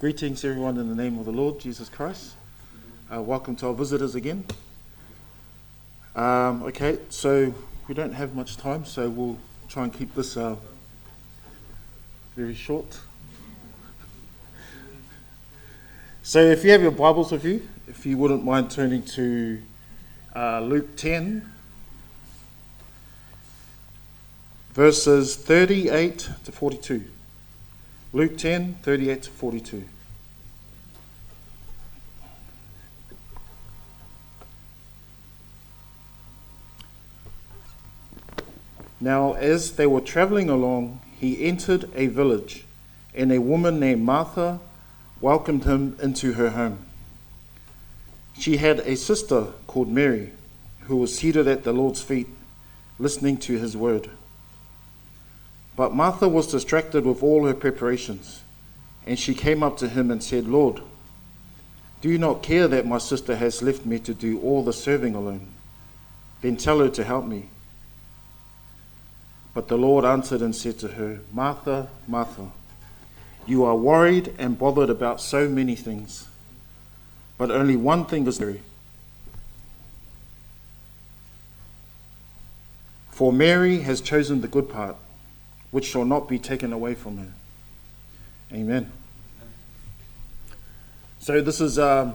Greetings, everyone, in the name of the Lord Jesus Christ. Uh, welcome to our visitors again. Um, okay, so we don't have much time, so we'll try and keep this uh, very short. So, if you have your Bibles with you, if you wouldn't mind turning to uh, Luke 10, verses 38 to 42. Luke 10, 38 to 42. Now, as they were traveling along, he entered a village, and a woman named Martha welcomed him into her home. She had a sister called Mary, who was seated at the Lord's feet, listening to his word. But Martha was distracted with all her preparations, and she came up to him and said, Lord, do you not care that my sister has left me to do all the serving alone? Then tell her to help me. But the Lord answered and said to her, Martha, Martha, you are worried and bothered about so many things, but only one thing is necessary. For Mary has chosen the good part, which shall not be taken away from her. Amen. So, this is um,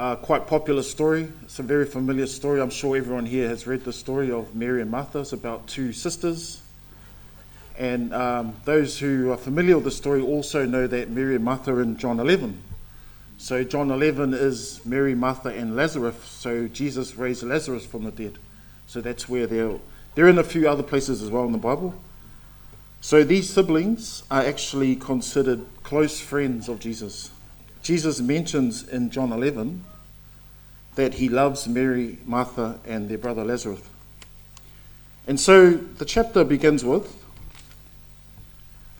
a quite popular story. It's a very familiar story. I'm sure everyone here has read the story of Mary and Martha. It's about two sisters. And um, those who are familiar with the story also know that Mary and Martha are in John 11. So, John 11 is Mary, Martha, and Lazarus. So, Jesus raised Lazarus from the dead. So, that's where they're. They're in a few other places as well in the Bible. So, these siblings are actually considered close friends of Jesus. Jesus mentions in John 11 that he loves Mary, Martha, and their brother Lazarus. And so the chapter begins with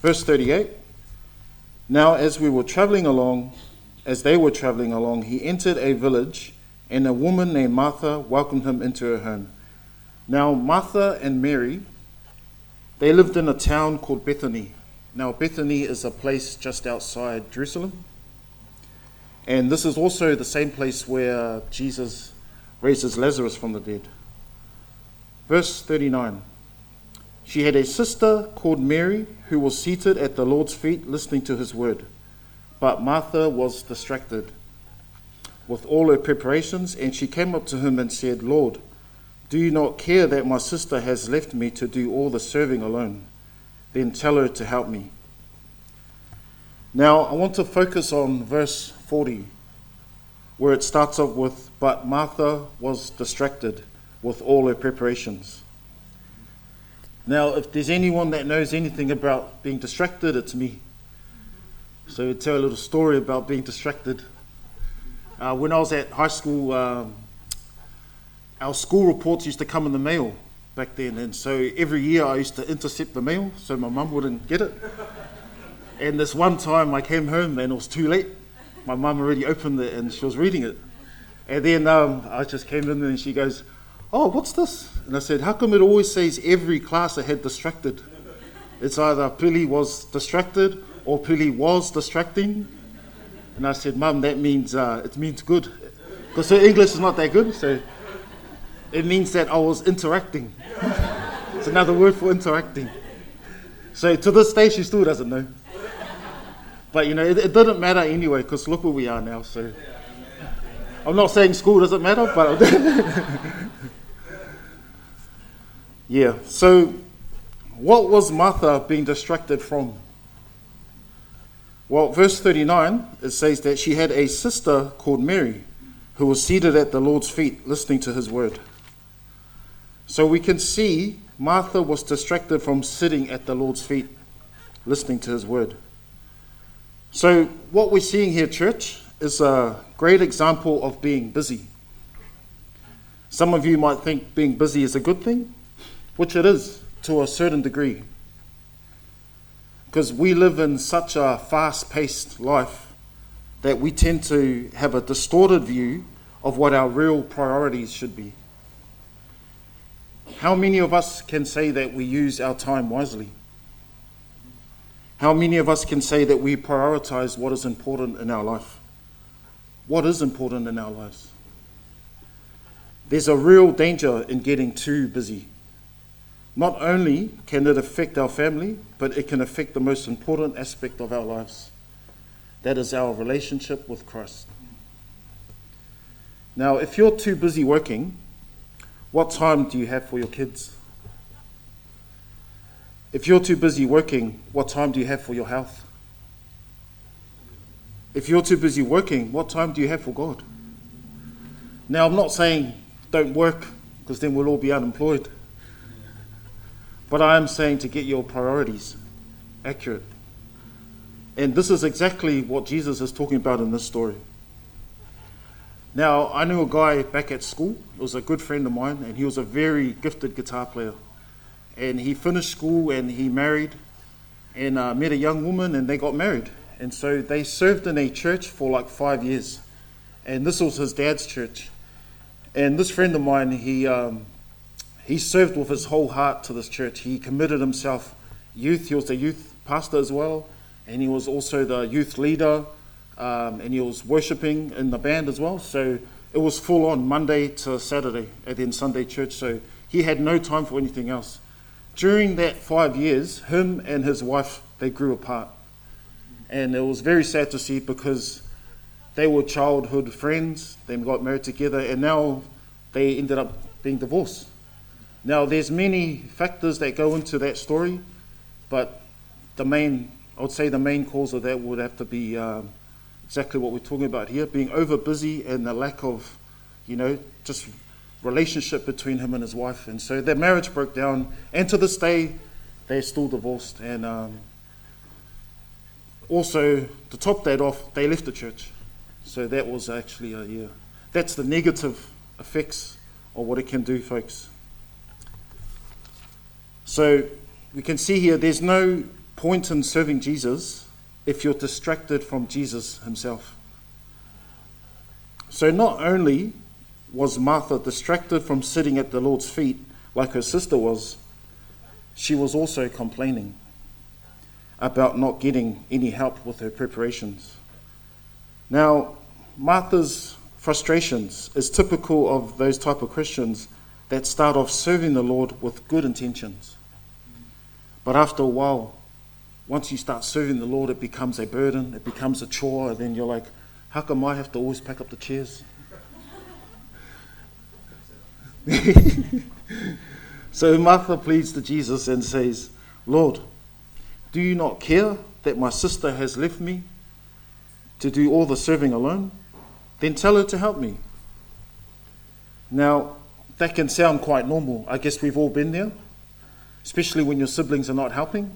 verse 38. Now, as we were traveling along, as they were traveling along, he entered a village, and a woman named Martha welcomed him into her home. Now, Martha and Mary, they lived in a town called Bethany. Now, Bethany is a place just outside Jerusalem. And this is also the same place where Jesus raises Lazarus from the dead. Verse 39 She had a sister called Mary who was seated at the Lord's feet listening to his word. But Martha was distracted with all her preparations, and she came up to him and said, Lord, do you not care that my sister has left me to do all the serving alone? Then tell her to help me. Now, I want to focus on verse 40, where it starts off with, But Martha was distracted with all her preparations. Now, if there's anyone that knows anything about being distracted, it's me. So, I'll tell a little story about being distracted. Uh, when I was at high school, um, our school reports used to come in the mail back then, and so every year I used to intercept the mail so my mum wouldn't get it. And this one time I came home and it was too late. My mum already opened it and she was reading it. And then um, I just came in and she goes, Oh, what's this? And I said, How come it always says every class I had distracted? It's either Pili was distracted or Pili was distracting. And I said, Mum, that means uh, it means good. Because her English is not that good, so it means that I was interacting. it's another word for interacting. So to this day, she still doesn't know. But you know, it, it doesn't matter anyway, because look where we are now. So I'm not saying school doesn't matter, but yeah. So what was Martha being distracted from? Well, verse 39, it says that she had a sister called Mary who was seated at the Lord's feet listening to his word. So we can see Martha was distracted from sitting at the Lord's feet listening to his word. So, what we're seeing here, church, is a great example of being busy. Some of you might think being busy is a good thing, which it is to a certain degree. Because we live in such a fast paced life that we tend to have a distorted view of what our real priorities should be. How many of us can say that we use our time wisely? How many of us can say that we prioritize what is important in our life? What is important in our lives? There's a real danger in getting too busy. Not only can it affect our family, but it can affect the most important aspect of our lives that is our relationship with Christ. Now, if you're too busy working, what time do you have for your kids? If you're too busy working, what time do you have for your health? If you're too busy working, what time do you have for God? Now, I'm not saying don't work because then we'll all be unemployed. But I am saying to get your priorities accurate. And this is exactly what Jesus is talking about in this story. Now, I knew a guy back at school. He was a good friend of mine, and he was a very gifted guitar player. And he finished school and he married and uh, met a young woman, and they got married. And so they served in a church for like five years. And this was his dad's church. And this friend of mine, he, um, he served with his whole heart to this church. He committed himself youth. He was the youth pastor as well, and he was also the youth leader, um, and he was worshiping in the band as well. So it was full on Monday to Saturday, and then Sunday church. So he had no time for anything else. During that five years, him and his wife they grew apart, and it was very sad to see because they were childhood friends. They got married together, and now they ended up being divorced. Now, there's many factors that go into that story, but the main, I would say, the main cause of that would have to be um, exactly what we're talking about here: being over busy and the lack of, you know, just relationship between him and his wife. And so their marriage broke down, and to this day, they're still divorced. And um, also, to top that off, they left the church. So that was actually a yeah. That's the negative effects of what it can do, folks. So we can see here there's no point in serving Jesus if you're distracted from Jesus himself. So not only was Martha distracted from sitting at the Lord's feet like her sister was, she was also complaining about not getting any help with her preparations. Now, Martha's frustrations is typical of those type of Christians that start off serving the Lord with good intentions. But after a while, once you start serving the Lord, it becomes a burden, it becomes a chore, and then you're like, how come I have to always pack up the chairs? so Martha pleads to Jesus and says, Lord, do you not care that my sister has left me to do all the serving alone? Then tell her to help me. Now, that can sound quite normal. I guess we've all been there especially when your siblings are not helping.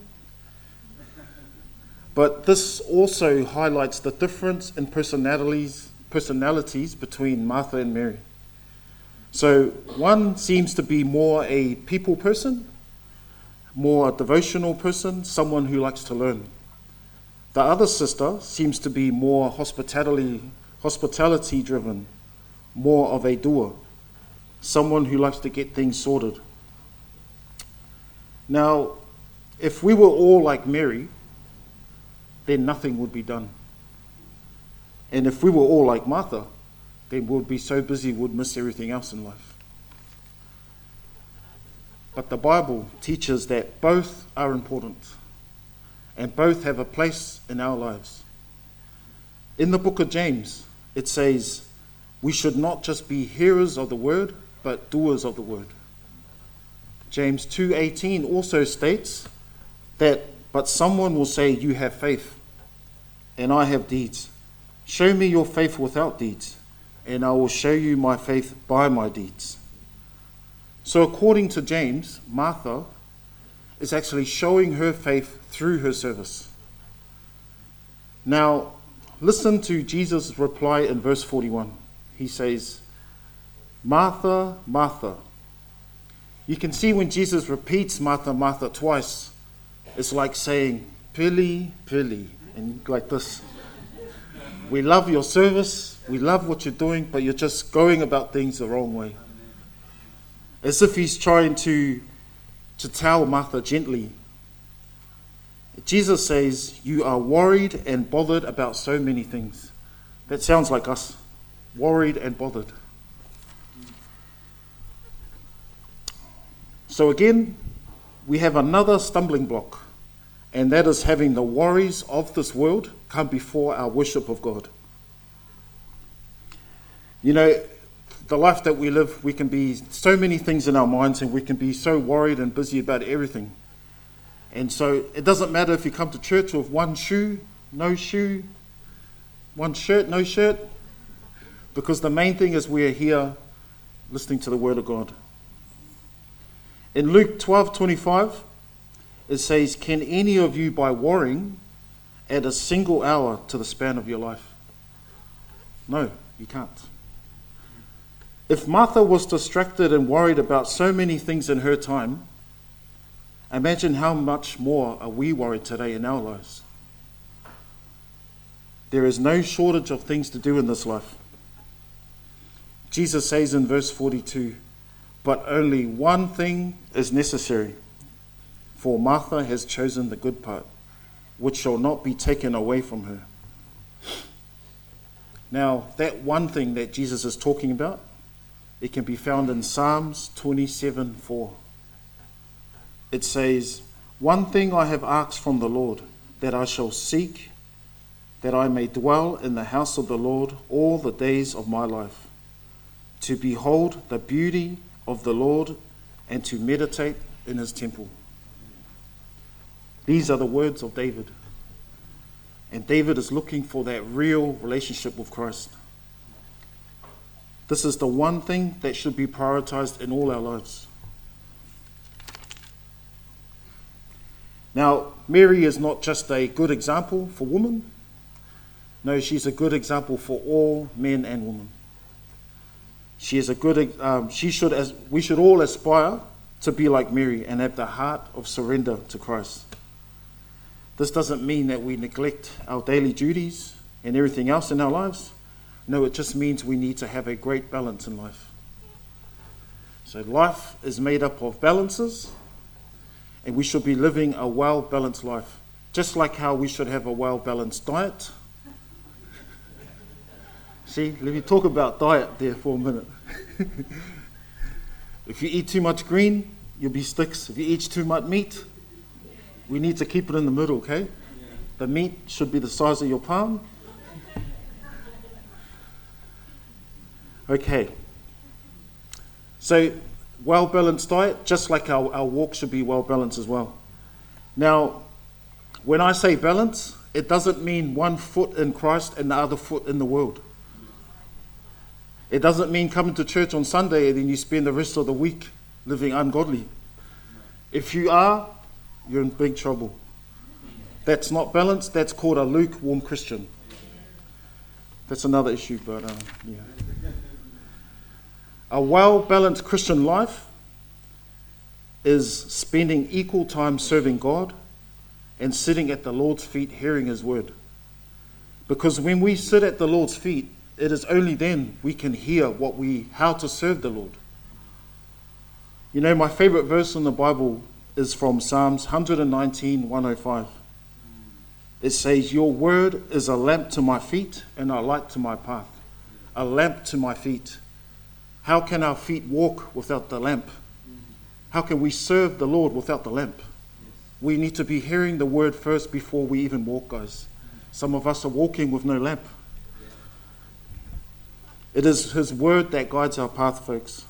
But this also highlights the difference in personalities, personalities between Martha and Mary. So one seems to be more a people person, more a devotional person, someone who likes to learn. The other sister seems to be more hospitality, hospitality driven, more of a doer, someone who likes to get things sorted. Now, if we were all like Mary, then nothing would be done. And if we were all like Martha, then we'd be so busy we'd miss everything else in life. But the Bible teaches that both are important and both have a place in our lives. In the book of James, it says, We should not just be hearers of the word, but doers of the word. James 2:18 also states that but someone will say you have faith and I have deeds. Show me your faith without deeds and I will show you my faith by my deeds. So according to James, Martha is actually showing her faith through her service. Now, listen to Jesus' reply in verse 41. He says, Martha, Martha, you can see when Jesus repeats Martha, Martha twice, it's like saying, Pili, Pili, and like this. We love your service, we love what you're doing, but you're just going about things the wrong way. As if he's trying to, to tell Martha gently. Jesus says, You are worried and bothered about so many things. That sounds like us worried and bothered. So, again, we have another stumbling block, and that is having the worries of this world come before our worship of God. You know, the life that we live, we can be so many things in our minds, and we can be so worried and busy about everything. And so it doesn't matter if you come to church with one shoe, no shoe, one shirt, no shirt, because the main thing is we are here listening to the Word of God. In Luke 12 25, it says, Can any of you, by worrying, add a single hour to the span of your life? No, you can't. If Martha was distracted and worried about so many things in her time, imagine how much more are we worried today in our lives. There is no shortage of things to do in this life. Jesus says in verse 42 But only one thing is necessary, for Martha has chosen the good part, which shall not be taken away from her. Now, that one thing that Jesus is talking about, it can be found in Psalms 27 4. It says, One thing I have asked from the Lord, that I shall seek, that I may dwell in the house of the Lord all the days of my life, to behold the beauty of the Lord and to meditate in his temple. These are the words of David. And David is looking for that real relationship with Christ. This is the one thing that should be prioritized in all our lives. Now, Mary is not just a good example for women. No, she's a good example for all men and women. She is a good. Um, she should, as we should all aspire to be like Mary and have the heart of surrender to Christ. This doesn't mean that we neglect our daily duties and everything else in our lives. No, it just means we need to have a great balance in life. So, life is made up of balances, and we should be living a well balanced life, just like how we should have a well balanced diet. See, let me talk about diet there for a minute. if you eat too much green, you'll be sticks. If you eat too much meat, we need to keep it in the middle, okay? The meat should be the size of your palm. Okay. So, well balanced diet, just like our, our walk should be well balanced as well. Now, when I say balance, it doesn't mean one foot in Christ and the other foot in the world. It doesn't mean coming to church on Sunday and then you spend the rest of the week living ungodly. If you are, you're in big trouble. That's not balanced, that's called a lukewarm Christian. That's another issue, but uh, yeah. A well balanced Christian life is spending equal time serving God and sitting at the Lord's feet hearing His word. Because when we sit at the Lord's feet, it is only then we can hear what we how to serve the Lord. You know, my favorite verse in the Bible is from Psalms 119, 105. It says, Your word is a lamp to my feet and a light to my path. A lamp to my feet. How can our feet walk without the lamp? How can we serve the Lord without the lamp? We need to be hearing the word first before we even walk, guys. Some of us are walking with no lamp. It is His word that guides our path, folks.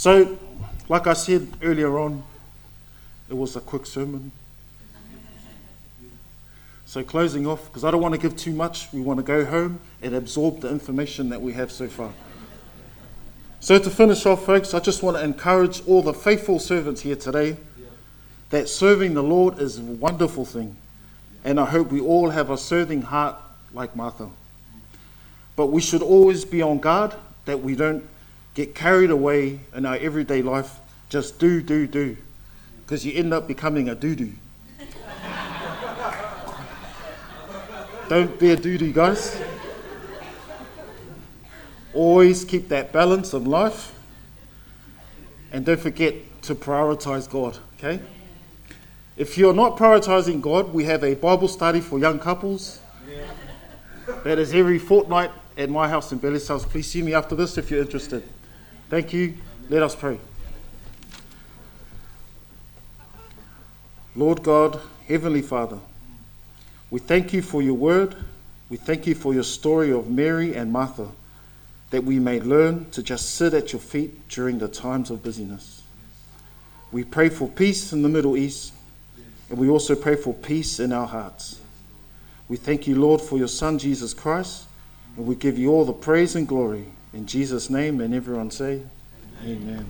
So, like I said earlier on, it was a quick sermon. So, closing off, because I don't want to give too much, we want to go home and absorb the information that we have so far. So, to finish off, folks, I just want to encourage all the faithful servants here today that serving the Lord is a wonderful thing. And I hope we all have a serving heart like Martha. But we should always be on guard that we don't get carried away in our everyday life. Just do, do, do. Because you end up becoming a doo doo. Don't be a doo doo, guys. Always keep that balance of life. And don't forget to prioritize God, okay? If you're not prioritizing God, we have a Bible study for young couples. That is every fortnight at my house in Belly's house. Please see me after this if you're interested. Thank you. Let us pray. Lord God, Heavenly Father, we thank you for your word. We thank you for your story of Mary and Martha, that we may learn to just sit at your feet during the times of busyness. We pray for peace in the Middle East, and we also pray for peace in our hearts. We thank you, Lord, for your Son, Jesus Christ, and we give you all the praise and glory. In Jesus' name, and everyone say, Amen. Amen.